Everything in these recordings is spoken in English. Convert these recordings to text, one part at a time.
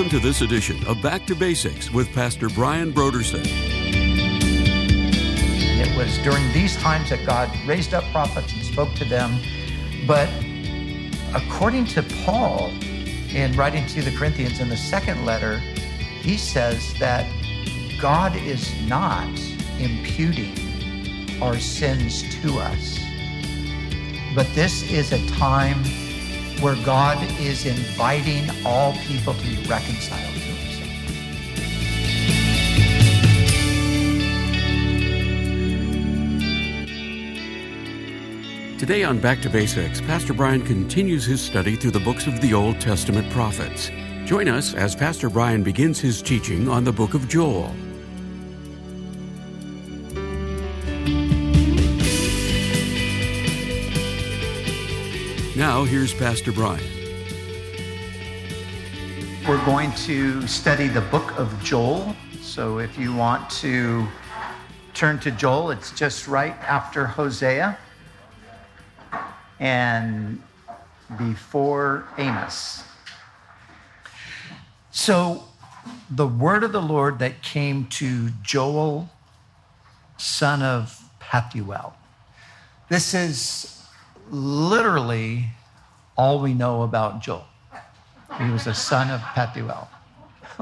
Welcome to this edition of Back to Basics with Pastor Brian Brodersen. It was during these times that God raised up prophets and spoke to them. But according to Paul, in writing to the Corinthians in the second letter, he says that God is not imputing our sins to us. But this is a time where God is inviting all people to be reconciled to himself. Today on Back to Basics, Pastor Brian continues his study through the books of the Old Testament prophets. Join us as Pastor Brian begins his teaching on the book of Joel. Now, here's Pastor Brian. We're going to study the book of Joel. So if you want to turn to Joel, it's just right after Hosea and before Amos. So the word of the Lord that came to Joel, son of Pethuel. This is literally all we know about Joel. He was a son of Pethuel.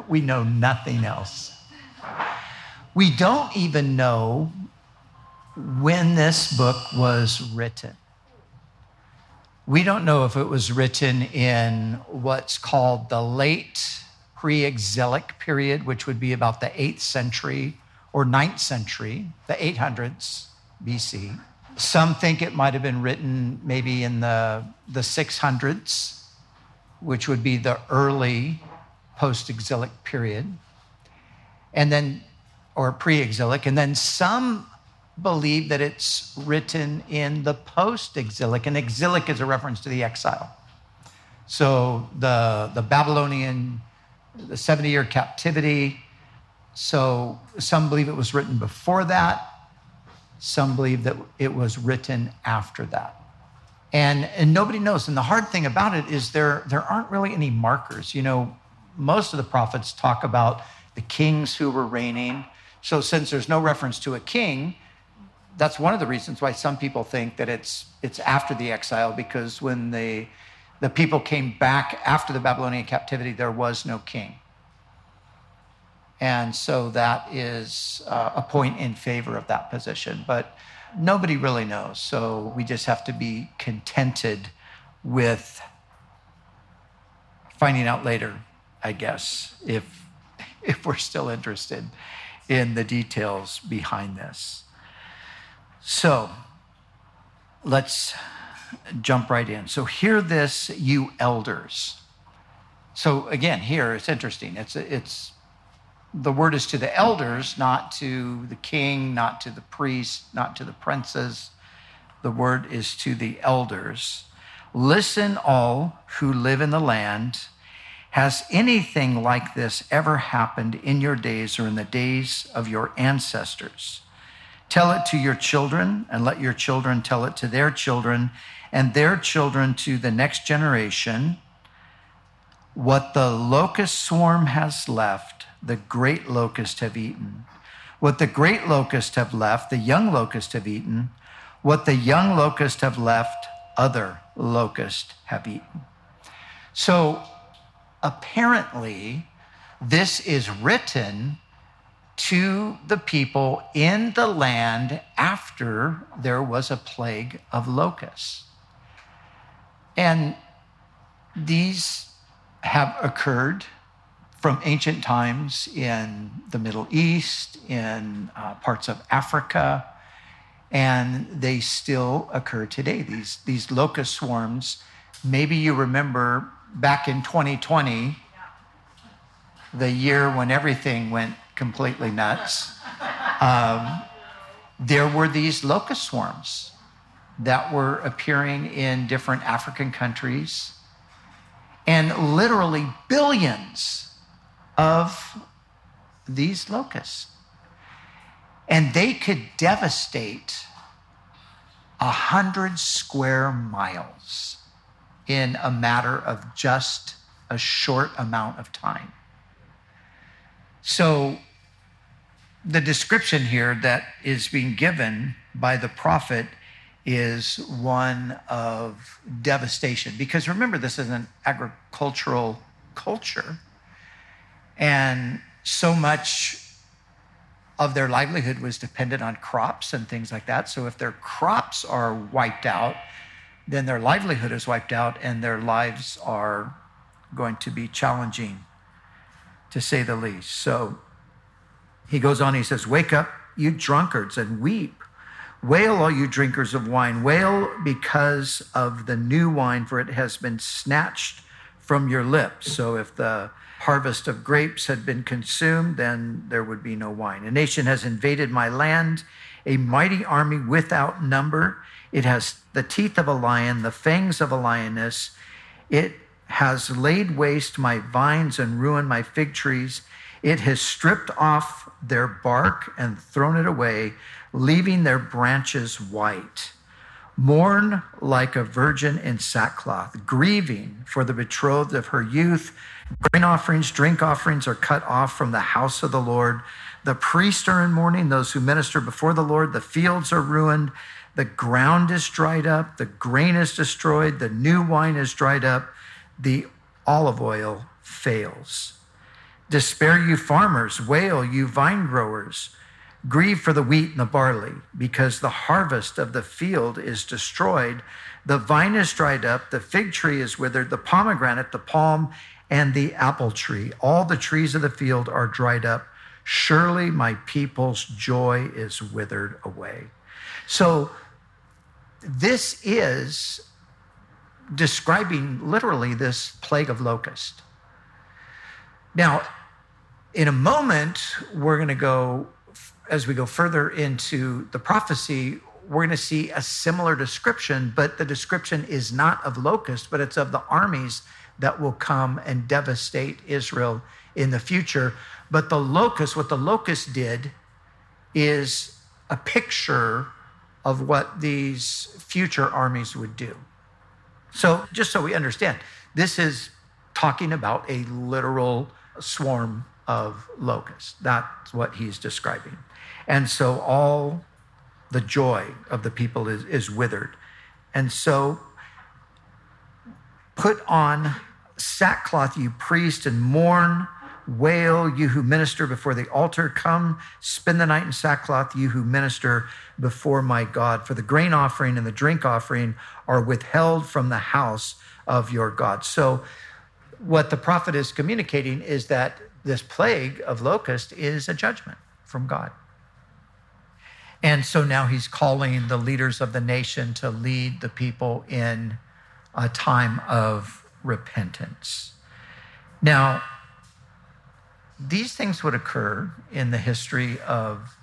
We know nothing else. We don't even know when this book was written. We don't know if it was written in what's called the late pre exilic period, which would be about the 8th century or 9th century, the 800s BC. Some think it might have been written maybe in the, the 600s, which would be the early post exilic period, and then, or pre exilic. And then some believe that it's written in the post exilic, and exilic is a reference to the exile. So the, the Babylonian, the 70 year captivity. So some believe it was written before that. Some believe that it was written after that. And, and nobody knows. And the hard thing about it is there, there aren't really any markers. You know, most of the prophets talk about the kings who were reigning. So since there's no reference to a king, that's one of the reasons why some people think that it's, it's after the exile, because when the, the people came back after the Babylonian captivity, there was no king. And so that is uh, a point in favor of that position. But nobody really knows. So we just have to be contented with finding out later, I guess, if, if we're still interested in the details behind this. So let's jump right in. So, hear this, you elders. So, again, here it's interesting. It's, it's the word is to the elders, not to the king, not to the priest, not to the princes. The word is to the elders. Listen, all who live in the land. Has anything like this ever happened in your days or in the days of your ancestors? Tell it to your children, and let your children tell it to their children, and their children to the next generation. What the locust swarm has left, the great locust have eaten. What the great locust have left, the young locust have eaten. What the young locust have left, other locust have eaten. So apparently, this is written to the people in the land after there was a plague of locusts. And these have occurred from ancient times in the Middle East, in uh, parts of Africa, and they still occur today. These, these locust swarms, maybe you remember back in 2020, the year when everything went completely nuts, um, there were these locust swarms that were appearing in different African countries, and literally billions of these locusts. And they could devastate a hundred square miles in a matter of just a short amount of time. So, the description here that is being given by the prophet is one of devastation. Because remember, this is an agricultural culture. And so much of their livelihood was dependent on crops and things like that. So if their crops are wiped out, then their livelihood is wiped out and their lives are going to be challenging, to say the least. So he goes on, he says, Wake up, you drunkards, and weep. Wail, all you drinkers of wine. Wail because of the new wine, for it has been snatched from your lips. So if the harvest of grapes had been consumed, then there would be no wine. A nation has invaded my land, a mighty army without number. It has the teeth of a lion, the fangs of a lioness. It has laid waste my vines and ruined my fig trees. It has stripped off their bark and thrown it away, leaving their branches white. Mourn like a virgin in sackcloth, grieving for the betrothed of her youth Grain offerings, drink offerings are cut off from the house of the Lord. The priests are in mourning, those who minister before the Lord. The fields are ruined. The ground is dried up. The grain is destroyed. The new wine is dried up. The olive oil fails. Despair, you farmers. Wail, you vine growers. Grieve for the wheat and the barley, because the harvest of the field is destroyed. The vine is dried up. The fig tree is withered. The pomegranate, the palm, and the apple tree. All the trees of the field are dried up. Surely my people's joy is withered away. So, this is describing literally this plague of locust. Now, in a moment, we're going to go, as we go further into the prophecy, we're going to see a similar description, but the description is not of locusts, but it's of the armies that will come and devastate Israel in the future. But the locust, what the locust did, is a picture of what these future armies would do. So, just so we understand, this is talking about a literal swarm of locusts. That's what he's describing. And so, all the joy of the people is, is withered. And so, put on sackcloth, you priest, and mourn. Wail, you who minister before the altar. Come, spend the night in sackcloth, you who minister before my God. For the grain offering and the drink offering are withheld from the house of your God. So, what the prophet is communicating is that this plague of locust is a judgment from God. And so now he's calling the leaders of the nation to lead the people in a time of repentance. Now, these things would occur in the history of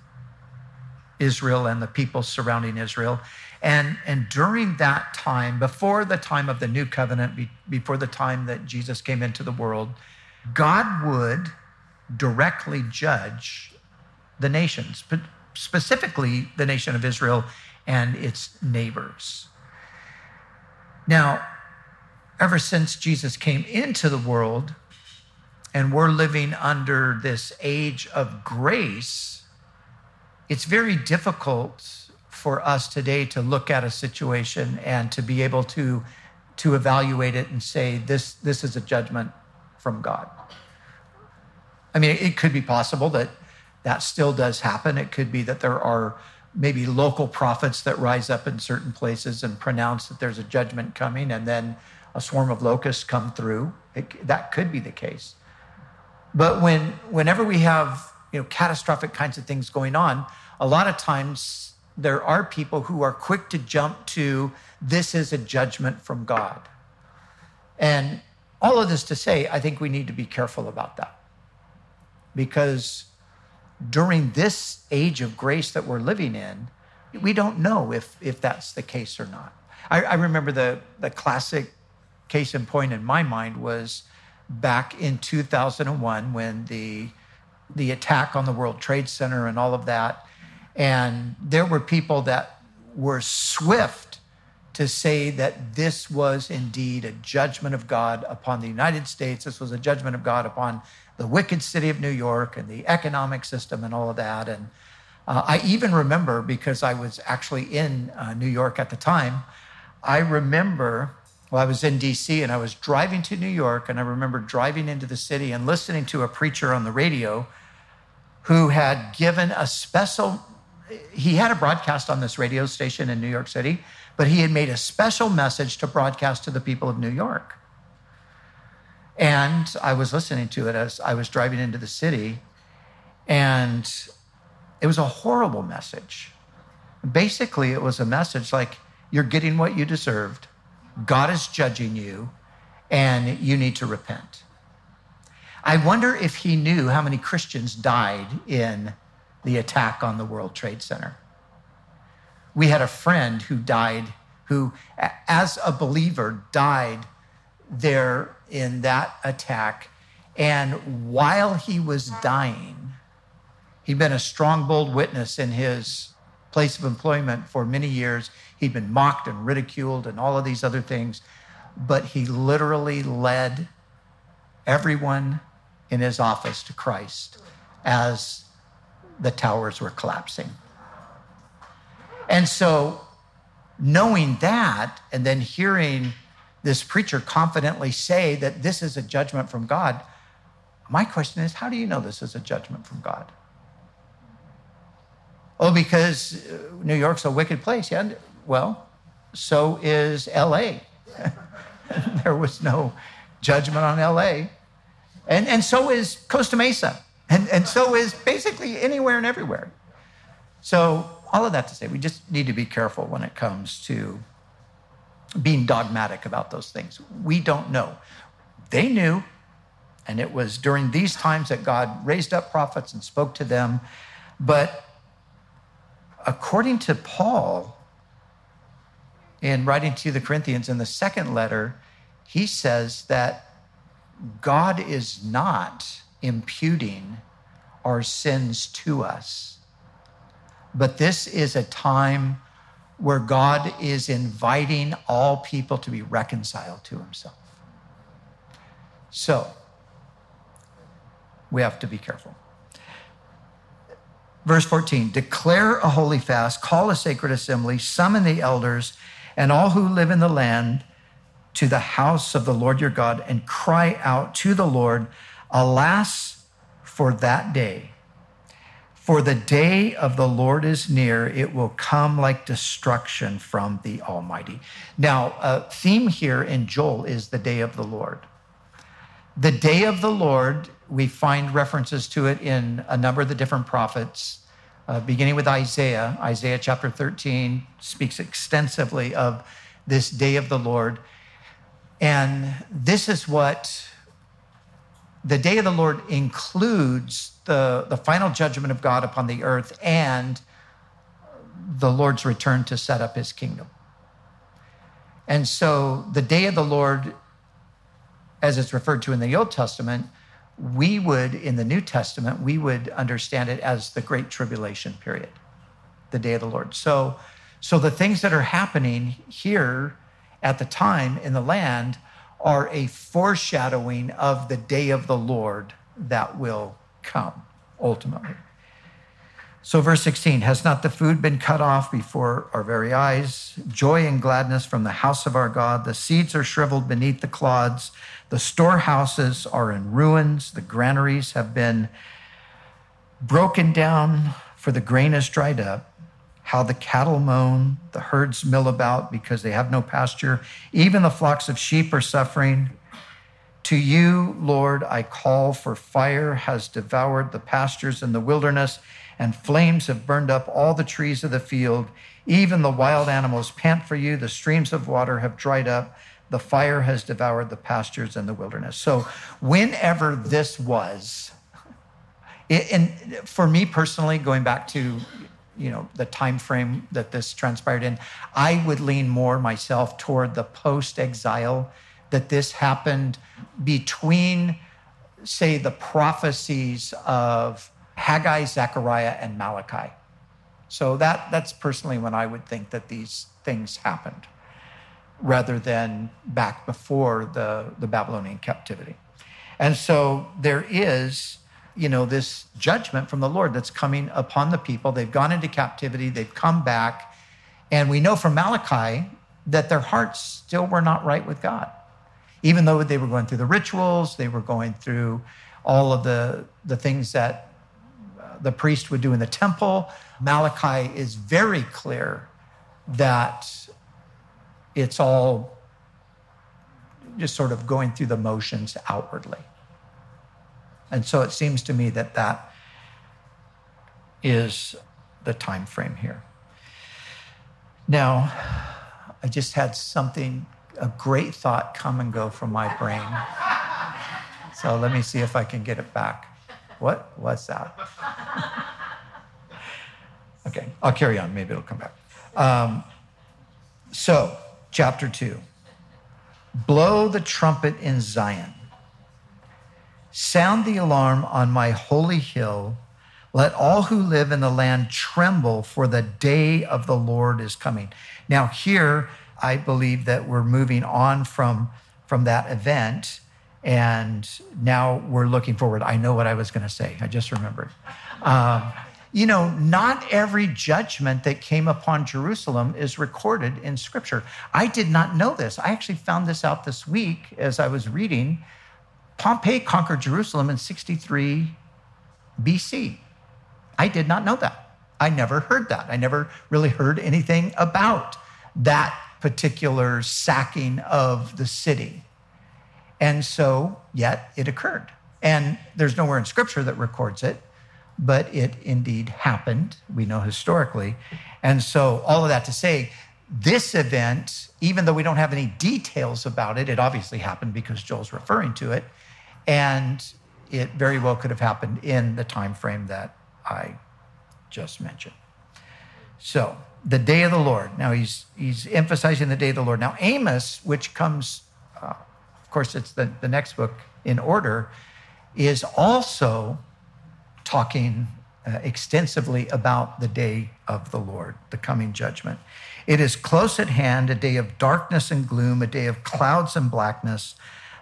Israel and the people surrounding Israel. And, and during that time, before the time of the new covenant, before the time that Jesus came into the world, God would directly judge the nations, specifically the nation of Israel and its neighbors. Now, ever since Jesus came into the world and we're living under this age of grace, it's very difficult for us today to look at a situation and to be able to, to evaluate it and say, this, this is a judgment from God. I mean, it could be possible that that still does happen. It could be that there are maybe local prophets that rise up in certain places and pronounce that there's a judgment coming, and then a swarm of locusts come through. It, that could be the case. But when, whenever we have you know, catastrophic kinds of things going on, a lot of times there are people who are quick to jump to this is a judgment from God. And all of this to say, I think we need to be careful about that. Because during this age of grace that we're living in, we don't know if, if that's the case or not. I, I remember the, the classic case in point in my mind was back in 2001 when the the attack on the World Trade Center and all of that. And there were people that were swift to say that this was indeed a judgment of God upon the United States. This was a judgment of God upon the wicked city of New York and the economic system and all of that. And uh, I even remember, because I was actually in uh, New York at the time, I remember, well, I was in DC and I was driving to New York, and I remember driving into the city and listening to a preacher on the radio who had given a special, he had a broadcast on this radio station in New York City, but he had made a special message to broadcast to the people of New York. And I was listening to it as I was driving into the city, and it was a horrible message. Basically, it was a message like, you're getting what you deserved, God is judging you, and you need to repent. I wonder if he knew how many Christians died in the attack on the World Trade Center. We had a friend who died, who, as a believer, died there in that attack. And while he was dying, he'd been a strong, bold witness in his place of employment for many years. He'd been mocked and ridiculed and all of these other things. But he literally led everyone in his office to Christ as the towers were collapsing. And so, knowing that, and then hearing this preacher confidently say that this is a judgment from God, my question is how do you know this is a judgment from God? Oh, because uh, New York's a wicked place. Yeah, well, so is LA. there was no judgment on LA. And, and so is Costa Mesa. And, and so is basically anywhere and everywhere. So, all of that to say, we just need to be careful when it comes to being dogmatic about those things. We don't know. They knew, and it was during these times that God raised up prophets and spoke to them. But according to Paul, in writing to the Corinthians in the second letter, he says that God is not imputing our sins to us. But this is a time where God is inviting all people to be reconciled to himself. So, we have to be careful. Verse 14 Declare a holy fast, call a sacred assembly, summon the elders and all who live in the land to the house of the Lord your God and cry out to the Lord, Alas, for that day. For the day of the Lord is near, it will come like destruction from the Almighty. Now, a theme here in Joel is the day of the Lord. The day of the Lord, we find references to it in a number of the different prophets, uh, beginning with Isaiah. Isaiah chapter 13 speaks extensively of this day of the Lord. And this is what the day of the Lord includes the, the final judgment of God upon the earth and the Lord's return to set up his kingdom. And so the day of the Lord, as it's referred to in the Old Testament, we would, in the New Testament, we would understand it as the Great Tribulation period, the day of the Lord. So, so the things that are happening here at the time in the land are a foreshadowing of the day of the Lord that will come ultimately. So, verse 16 Has not the food been cut off before our very eyes? Joy and gladness from the house of our God. The seeds are shriveled beneath the clods. The storehouses are in ruins. The granaries have been broken down, for the grain is dried up how the cattle moan, the herds mill about because they have no pasture. Even the flocks of sheep are suffering. To you, Lord, I call, for fire has devoured the pastures in the wilderness, and flames have burned up all the trees of the field. Even the wild animals pant for you. The streams of water have dried up. The fire has devoured the pastures in the wilderness. So, whenever this was, and for me personally, going back to you know the time frame that this transpired in i would lean more myself toward the post exile that this happened between say the prophecies of haggai zechariah and malachi so that that's personally when i would think that these things happened rather than back before the, the Babylonian captivity. And so there is, you know, this judgment from the Lord that's coming upon the people. They've gone into captivity, they've come back. And we know from Malachi that their hearts still were not right with God. Even though they were going through the rituals, they were going through all of the, the things that uh, the priest would do in the temple, Malachi is very clear that it's all just sort of going through the motions outwardly. And so it seems to me that that is the time frame here. Now, I just had something, a great thought come and go from my brain. So let me see if I can get it back. What was that? Okay, I'll carry on. Maybe it'll come back. Um, so, chapter 2 Blow the trumpet in Zion, sound the alarm on my holy hill. Let all who live in the land tremble, for the day of the Lord is coming. Now, here, I believe that we're moving on from, from that event, and now we're looking forward. I know what I was going to say, I just remembered. Um, you know, not every judgment that came upon Jerusalem is recorded in Scripture. I did not know this. I actually found this out this week as I was reading. Pompey conquered Jerusalem in 63 BC. I did not know that. I never heard that. I never really heard anything about that particular sacking of the city. And so, yet it occurred. And there's nowhere in Scripture that records it but it indeed happened. We know historically. And so, all of that to say, this event, even though we don't have any details about it, it obviously happened because Joel's referring to it. And it very well could have happened in the time frame that I just mentioned. So, the day of the Lord. Now, he's, he's emphasizing the day of the Lord. Now, Amos, which comes, uh, of course, it's the, the next book in order, is also talking uh, extensively about the day of the Lord, the coming judgment. It is close at hand, a day of darkness and gloom, a day of clouds and blackness.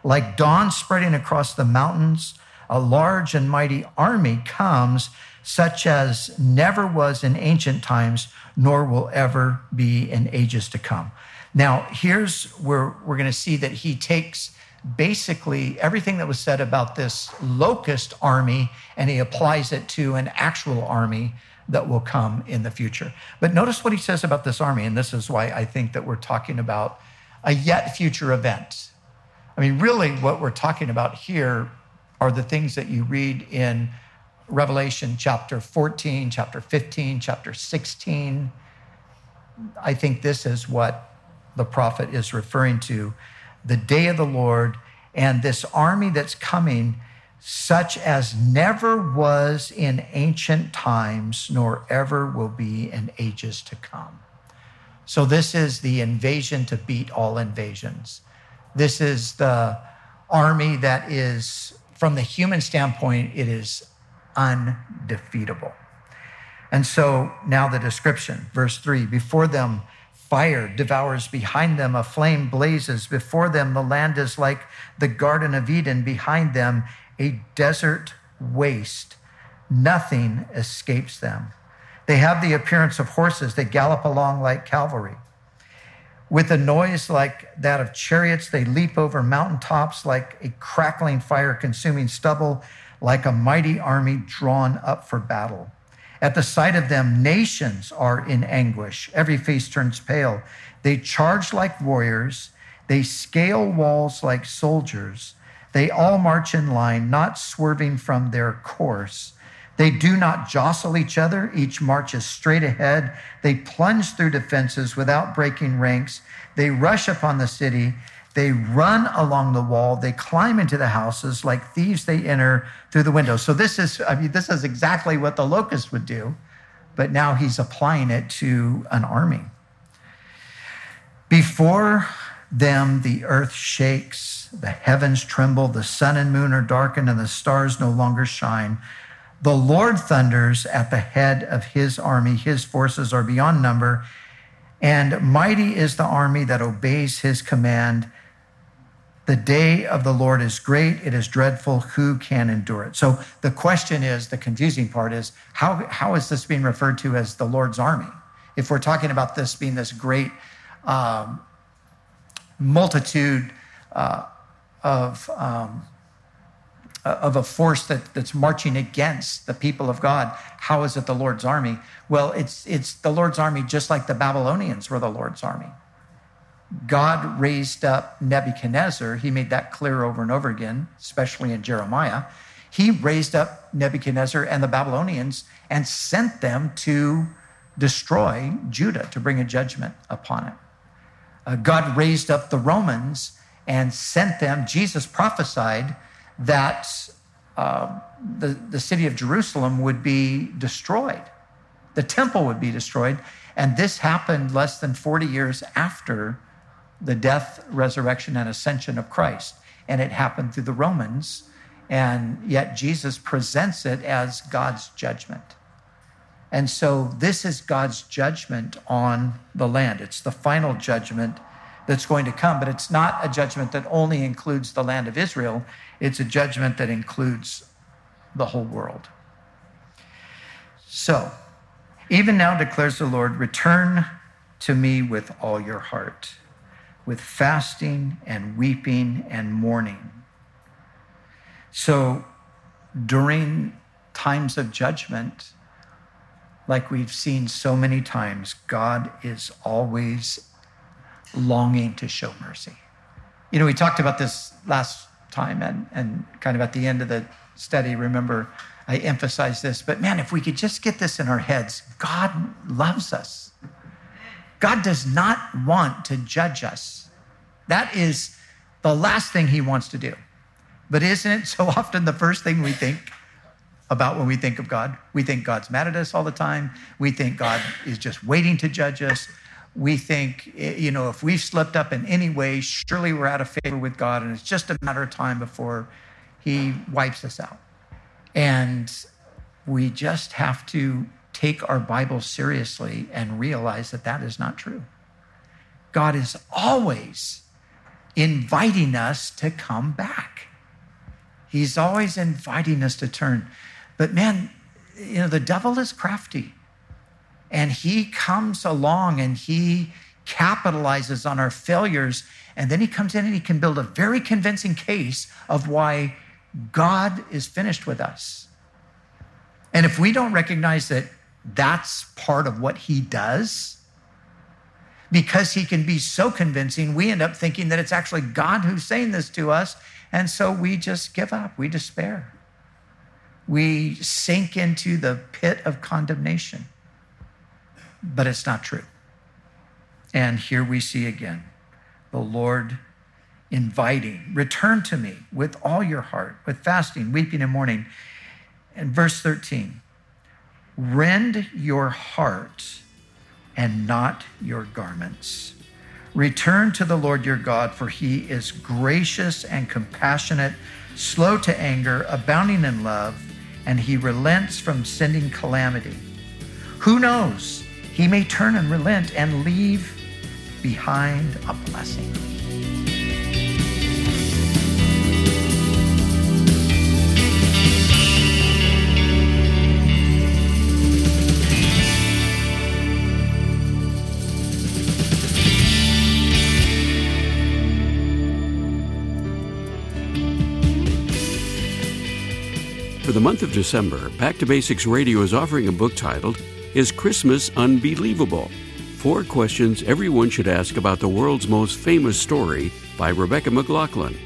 Like dawn spreading across the mountains, a large and mighty army comes, such as never was in ancient times, nor will ever be in ages to come. Now, here's where we're going to see that he takes basically everything that was said about this locust army and he applies it to an actual army that will come in the future. But notice what he says about this army, and this is why I think that we're talking about a yet future event. I mean, really, what we're talking about here are the things that you read in Revelation chapter 14, chapter 15, chapter 16. I think this is what the prophet is referring to the day of the Lord and this army that's coming, such as never was in ancient times, nor ever will be in ages to come. So, this is the invasion to beat all invasions. This is the army that is, from the human standpoint, it is undefeatable. And so now the description, verse three before them, Fire devours behind them, a flame blazes. Before them, the land is like the Garden of Eden. Behind them, a desert waste. Nothing escapes them. They have the appearance of horses. They gallop along like cavalry. With a noise like that of chariots, they leap over mountaintops like a crackling fire consuming stubble, like a mighty army drawn up for battle. At the sight of them, nations are in anguish. Every face turns pale. They charge like warriors. They scale walls like soldiers. They all march in line, not swerving from their course. They do not jostle each other. Each marches straight ahead. They plunge through defenses without breaking ranks. They rush upon the city. They run along the wall. They climb into the houses like thieves. They enter through the windows. So this is, I mean, this is exactly what the locust would do, but now he's applying it to an army. Before them, the earth shakes, the heavens tremble, the sun and moon are darkened, and the stars no longer shine. The Lord thunders at the head of his army. His forces are beyond number And mighty is the army that obeys his command. The day of the Lord is great, it is dreadful. Who can endure it? So the question is the confusing part is how, how is this being referred to as the Lord's army? If we're talking about this being this great um, multitude uh, of, um, of a force that, that's marching against the people of God, how is it the Lord's army? Well, it's, it's the Lord's army just like the Babylonians were the Lord's army. God raised up Nebuchadnezzar. He made that clear over and over again, especially in Jeremiah. He raised up Nebuchadnezzar and the Babylonians and sent them to destroy Judah, to bring a judgment upon it. Uh, God raised up the Romans and sent them. Jesus prophesied that uh, the, the city of Jerusalem would be destroyed, the temple would be destroyed. And this happened less than 40 years after the death, resurrection, and ascension of Christ. And it happened through the Romans. And yet Jesus presents it as God's judgment. And so this is God's judgment on the land. It's the final judgment that's going to come, but it's not a judgment that only includes the land of Israel, it's a judgment that includes the whole world. So, even now declares the Lord, return to me with all your heart with fasting and weeping and mourning. So during times of judgment, like we've seen so many times, God is always longing to show mercy. You know, we talked about this last time and, and kind of at the end of the study, remember, I emphasized this, but man, if we could just get this in our heads, God loves us. God does not want to judge us. That is the last thing he wants to do. But isn't it so often the first thing we think about when we think of God? We think God's mad at us all the time. We think God is just waiting to judge us. We think, eh, you know, if we've slipped up in any way, surely we're out of favor with God, and it's just a matter of time before he wipes us out. And we just have to take our Bible seriously and realize that that is not true. God is always inviting us to come back. He's always inviting us to turn. But man, you know, the devil is crafty. And he comes along and he capitalizes on our failures. And then he comes in and he can build a very convincing case of why God is finished with us. And if we don't recognize that that's part of what he does, because he can be so convincing, we end up thinking that it's actually God who's saying this to us. And so we just give up, we despair. We sink into the pit of condemnation. But it's not true. And here we see again the Lord inviting, return to me with all your heart, with fasting, weeping, and mourning. And verse 13, rend your heart and not your garments. Return to the Lord your God, for he is gracious and compassionate, slow to anger, abounding in love, and he relents from sending calamity. Who knows? He may turn and relent and leave behind a blessing. The month of December, Back to Basics Radio is offering a book titled Is Christmas Unbelievable? Four questions everyone should ask about the world's most famous story by Rebecca McLaughlin.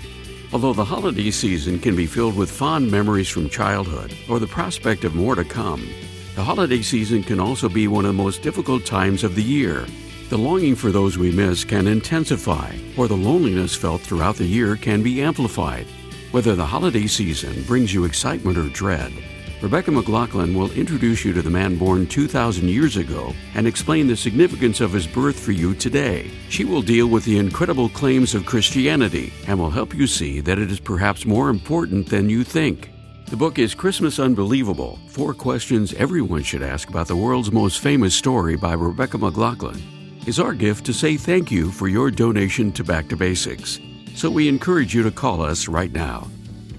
Although the holiday season can be filled with fond memories from childhood or the prospect of more to come, the holiday season can also be one of the most difficult times of the year. The longing for those we miss can intensify, or the loneliness felt throughout the year can be amplified. Whether the holiday season brings you excitement or dread, Rebecca McLaughlin will introduce you to the man born 2,000 years ago and explain the significance of his birth for you today. She will deal with the incredible claims of Christianity and will help you see that it is perhaps more important than you think. The book is Christmas Unbelievable Four Questions Everyone Should Ask About the World's Most Famous Story by Rebecca McLaughlin. is our gift to say thank you for your donation to Back to Basics. So we encourage you to call us right now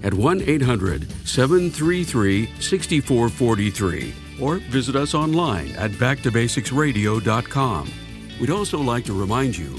at 1 800 733 6443 or visit us online at backtobasicsradio.com. We'd also like to remind you